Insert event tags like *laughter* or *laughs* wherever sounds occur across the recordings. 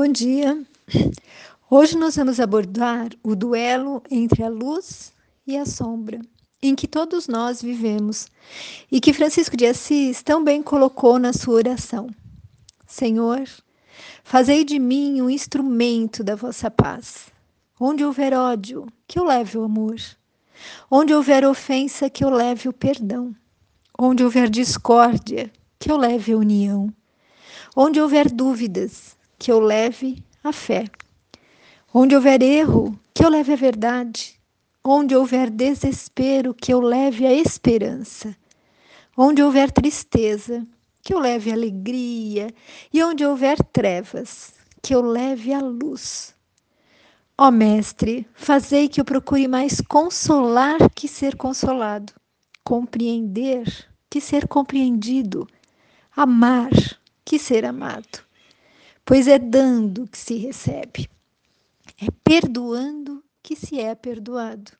Bom dia. Hoje nós vamos abordar o duelo entre a luz e a sombra, em que todos nós vivemos e que Francisco de Assis tão bem colocou na sua oração. Senhor, fazei de mim um instrumento da vossa paz. Onde houver ódio, que eu leve o amor. Onde houver ofensa, que eu leve o perdão. Onde houver discórdia, que eu leve a união. Onde houver dúvidas, que eu leve a fé. Onde houver erro, que eu leve a verdade. Onde houver desespero, que eu leve a esperança. Onde houver tristeza, que eu leve alegria. E onde houver trevas, que eu leve a luz. Ó Mestre, fazei que eu procure mais consolar que ser consolado, compreender que ser compreendido, amar que ser amado pois é dando que se recebe, é perdoando que se é perdoado,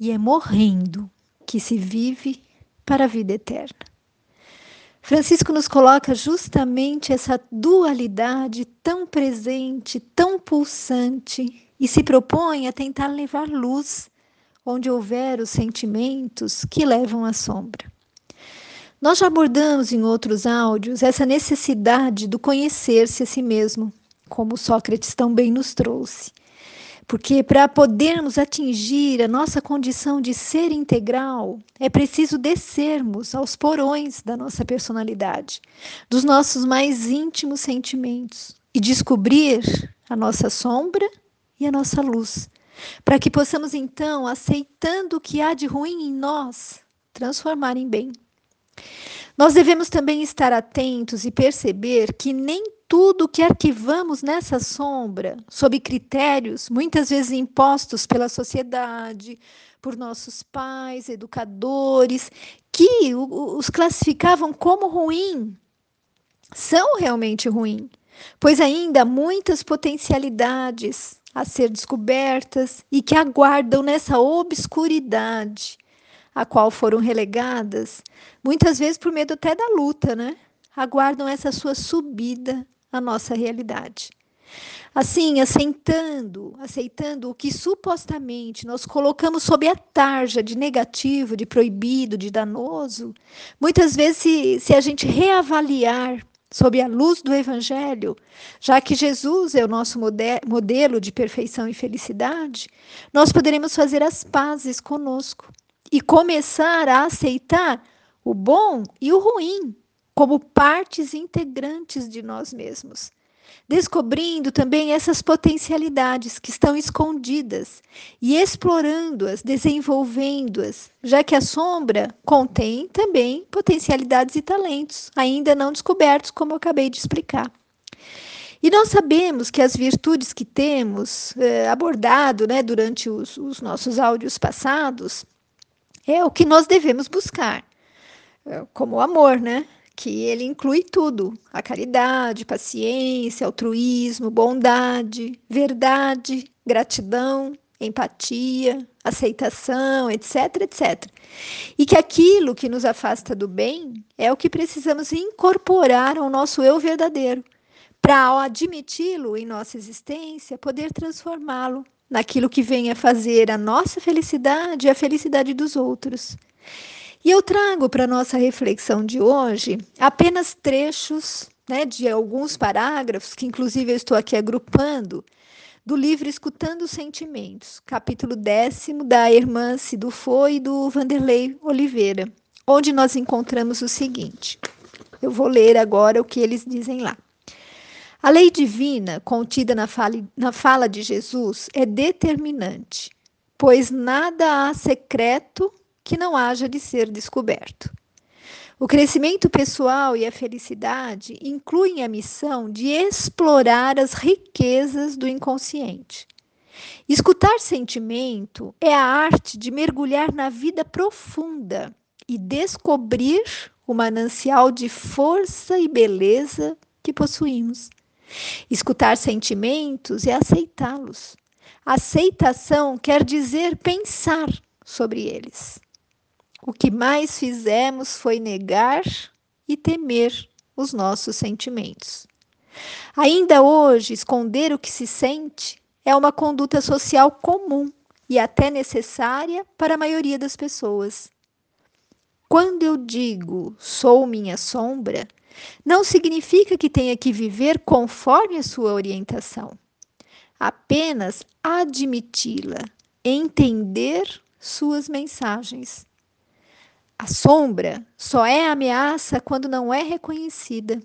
e é morrendo que se vive para a vida eterna. Francisco nos coloca justamente essa dualidade tão presente, tão pulsante, e se propõe a tentar levar luz onde houver os sentimentos que levam à sombra. Nós já abordamos em outros áudios essa necessidade do conhecer-se a si mesmo, como Sócrates tão bem nos trouxe. Porque para podermos atingir a nossa condição de ser integral, é preciso descermos aos porões da nossa personalidade, dos nossos mais íntimos sentimentos e descobrir a nossa sombra e a nossa luz, para que possamos então, aceitando o que há de ruim em nós, transformar em bem. Nós devemos também estar atentos e perceber que nem tudo que arquivamos nessa sombra, sob critérios muitas vezes impostos pela sociedade, por nossos pais, educadores, que os classificavam como ruim, são realmente ruins, pois ainda há muitas potencialidades a ser descobertas e que aguardam nessa obscuridade a qual foram relegadas, muitas vezes por medo até da luta, né? Aguardam essa sua subida à nossa realidade. Assim, aceitando, aceitando o que supostamente nós colocamos sob a tarja de negativo, de proibido, de danoso, muitas vezes, se, se a gente reavaliar sob a luz do Evangelho, já que Jesus é o nosso modelo de perfeição e felicidade, nós poderemos fazer as pazes conosco e começar a aceitar o bom e o ruim como partes integrantes de nós mesmos, descobrindo também essas potencialidades que estão escondidas e explorando-as, desenvolvendo-as, já que a sombra contém também potencialidades e talentos ainda não descobertos, como eu acabei de explicar. E nós sabemos que as virtudes que temos eh, abordado né, durante os, os nossos áudios passados é o que nós devemos buscar, é, como o amor, né? Que ele inclui tudo: a caridade, paciência, altruísmo, bondade, verdade, gratidão, empatia, aceitação, etc, etc. E que aquilo que nos afasta do bem é o que precisamos incorporar ao nosso eu verdadeiro, para ao admiti-lo em nossa existência, poder transformá-lo naquilo que vem a fazer a nossa felicidade e a felicidade dos outros. E eu trago para nossa reflexão de hoje apenas trechos né, de alguns parágrafos, que inclusive eu estou aqui agrupando, do livro Escutando os Sentimentos, capítulo décimo da irmã Cidufo e do Vanderlei Oliveira, onde nós encontramos o seguinte. Eu vou ler agora o que eles dizem lá. A lei divina contida na fala, na fala de Jesus é determinante, pois nada há secreto que não haja de ser descoberto. O crescimento pessoal e a felicidade incluem a missão de explorar as riquezas do inconsciente. Escutar sentimento é a arte de mergulhar na vida profunda e descobrir o manancial de força e beleza que possuímos. Escutar sentimentos é aceitá-los. Aceitação quer dizer pensar sobre eles. O que mais fizemos foi negar e temer os nossos sentimentos. Ainda hoje, esconder o que se sente é uma conduta social comum e até necessária para a maioria das pessoas. Quando eu digo sou minha sombra, não significa que tenha que viver conforme a sua orientação. Apenas admiti-la, entender suas mensagens. A sombra só é ameaça quando não é reconhecida.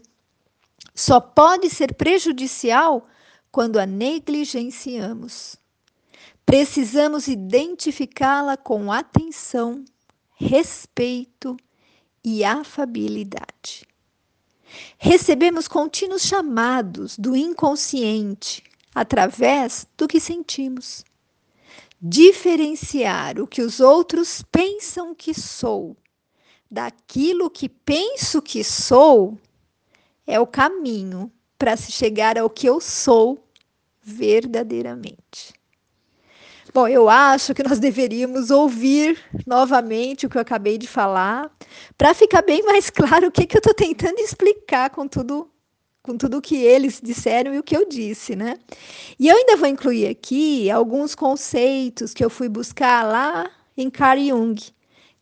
Só pode ser prejudicial quando a negligenciamos. Precisamos identificá-la com atenção, respeito e afabilidade. Recebemos contínuos chamados do inconsciente através do que sentimos. Diferenciar o que os outros pensam que sou daquilo que penso que sou é o caminho para se chegar ao que eu sou verdadeiramente. Bom, eu acho que nós deveríamos ouvir novamente o que eu acabei de falar, para ficar bem mais claro o que, que eu estou tentando explicar com tudo com tudo o que eles disseram e o que eu disse, né? E eu ainda vou incluir aqui alguns conceitos que eu fui buscar lá em Carl Jung,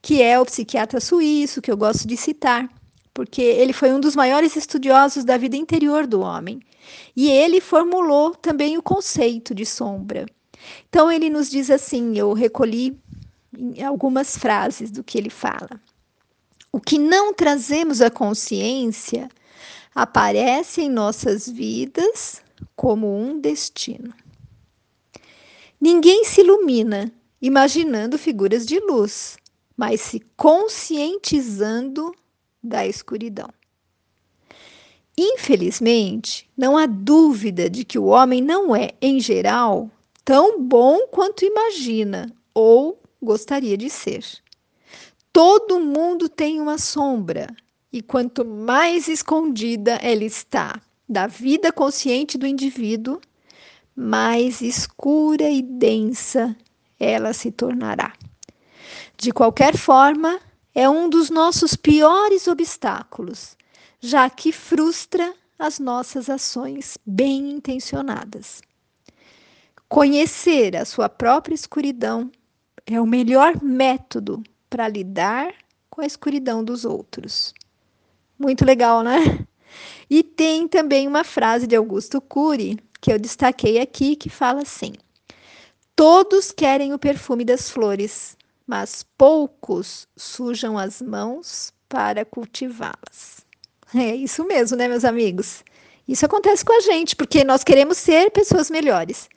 que é o psiquiatra suíço que eu gosto de citar porque ele foi um dos maiores estudiosos da vida interior do homem. E ele formulou também o conceito de sombra. Então ele nos diz assim, eu recolhi algumas frases do que ele fala. O que não trazemos à consciência aparece em nossas vidas como um destino. Ninguém se ilumina imaginando figuras de luz, mas se conscientizando da escuridão. Infelizmente, não há dúvida de que o homem não é, em geral, tão bom quanto imagina ou gostaria de ser. Todo mundo tem uma sombra, e quanto mais escondida ela está da vida consciente do indivíduo, mais escura e densa ela se tornará. De qualquer forma, é um dos nossos piores obstáculos, já que frustra as nossas ações bem intencionadas. Conhecer a sua própria escuridão é o melhor método para lidar com a escuridão dos outros. Muito legal, né? E tem também uma frase de Augusto Cury que eu destaquei aqui que fala assim: Todos querem o perfume das flores, mas poucos sujam as mãos para cultivá-las. É isso mesmo, né, meus amigos? Isso acontece com a gente, porque nós queremos ser pessoas melhores,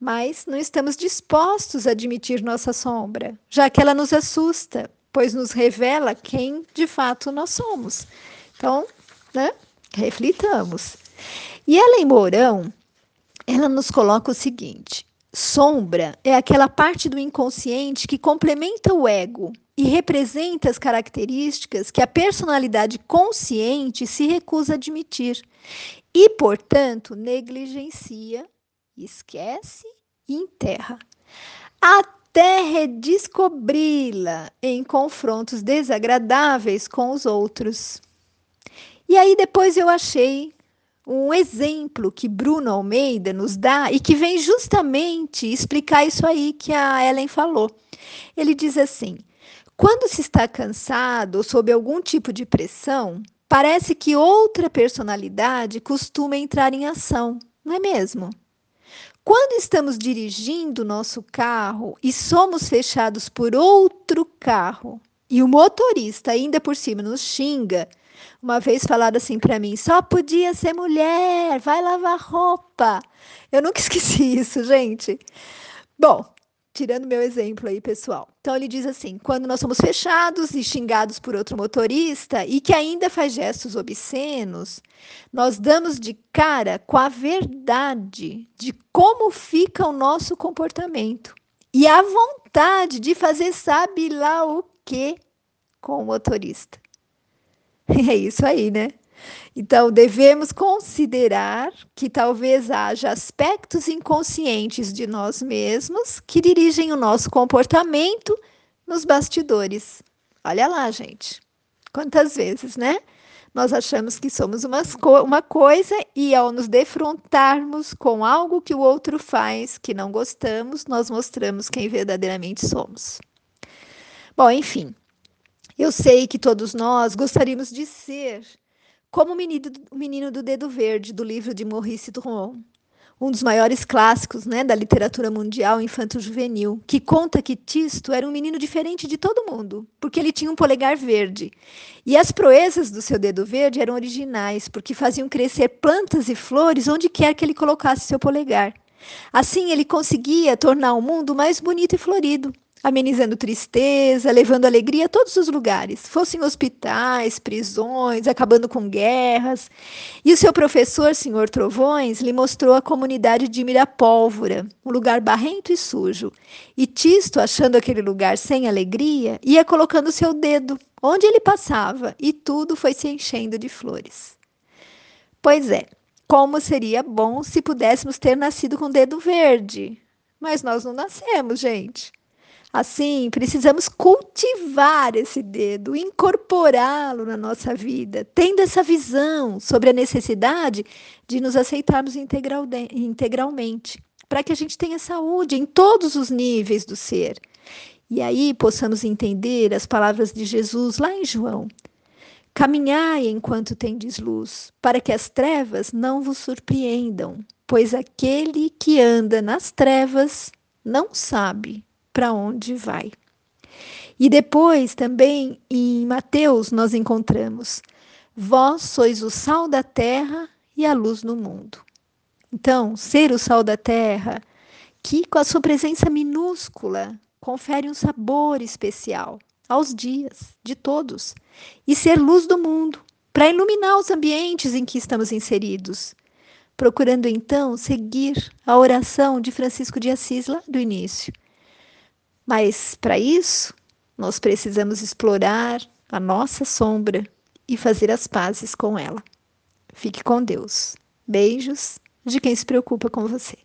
mas não estamos dispostos a admitir nossa sombra, já que ela nos assusta, pois nos revela quem de fato nós somos. Então, né, reflitamos. E Ellen Mourão, ela nos coloca o seguinte: Sombra é aquela parte do inconsciente que complementa o ego e representa as características que a personalidade consciente se recusa a admitir e, portanto, negligencia, esquece e enterra, até redescobri-la em confrontos desagradáveis com os outros. E aí depois eu achei um exemplo que Bruno Almeida nos dá e que vem justamente explicar isso aí que a Ellen falou. Ele diz assim: quando se está cansado ou sob algum tipo de pressão, parece que outra personalidade costuma entrar em ação, não é mesmo? Quando estamos dirigindo nosso carro e somos fechados por outro carro e o motorista ainda por cima nos xinga, uma vez falaram assim para mim: só podia ser mulher, vai lavar roupa. Eu nunca *laughs* esqueci isso, gente. Bom, tirando meu exemplo aí, pessoal. Então ele diz assim: quando nós somos fechados e xingados por outro motorista e que ainda faz gestos obscenos, nós damos de cara com a verdade de como fica o nosso comportamento e a vontade de fazer sabe lá o que com o motorista. *laughs* É isso aí, né? Então, devemos considerar que talvez haja aspectos inconscientes de nós mesmos que dirigem o nosso comportamento nos bastidores. Olha lá, gente. Quantas vezes, né? Nós achamos que somos uma coisa e ao nos defrontarmos com algo que o outro faz que não gostamos, nós mostramos quem verdadeiramente somos. Bom, enfim, eu sei que todos nós gostaríamos de ser como o menino, o menino do dedo verde do livro de Maurice Druon um dos maiores clássicos né, da literatura mundial infanto-juvenil, que conta que Tisto era um menino diferente de todo mundo, porque ele tinha um polegar verde. E as proezas do seu dedo verde eram originais, porque faziam crescer plantas e flores onde quer que ele colocasse seu polegar. Assim, ele conseguia tornar o mundo mais bonito e florido amenizando tristeza, levando alegria a todos os lugares, fossem hospitais, prisões, acabando com guerras. E o seu professor, senhor Trovões, lhe mostrou a comunidade de Mirapólvora, um lugar barrento e sujo. E Tisto, achando aquele lugar sem alegria, ia colocando seu dedo onde ele passava, e tudo foi se enchendo de flores. Pois é, como seria bom se pudéssemos ter nascido com dedo verde. Mas nós não nascemos, gente. Assim, precisamos cultivar esse dedo, incorporá-lo na nossa vida, tendo essa visão sobre a necessidade de nos aceitarmos integral integralmente, para que a gente tenha saúde em todos os níveis do ser. E aí possamos entender as palavras de Jesus lá em João. Caminhai enquanto tendes luz, para que as trevas não vos surpreendam, pois aquele que anda nas trevas não sabe para onde vai. E depois também em Mateus nós encontramos: Vós sois o sal da terra e a luz no mundo. Então, ser o sal da terra, que com a sua presença minúscula confere um sabor especial aos dias de todos, e ser luz do mundo, para iluminar os ambientes em que estamos inseridos, procurando então seguir a oração de Francisco de Assis lá do início. Mas para isso, nós precisamos explorar a nossa sombra e fazer as pazes com ela. Fique com Deus. Beijos de quem se preocupa com você.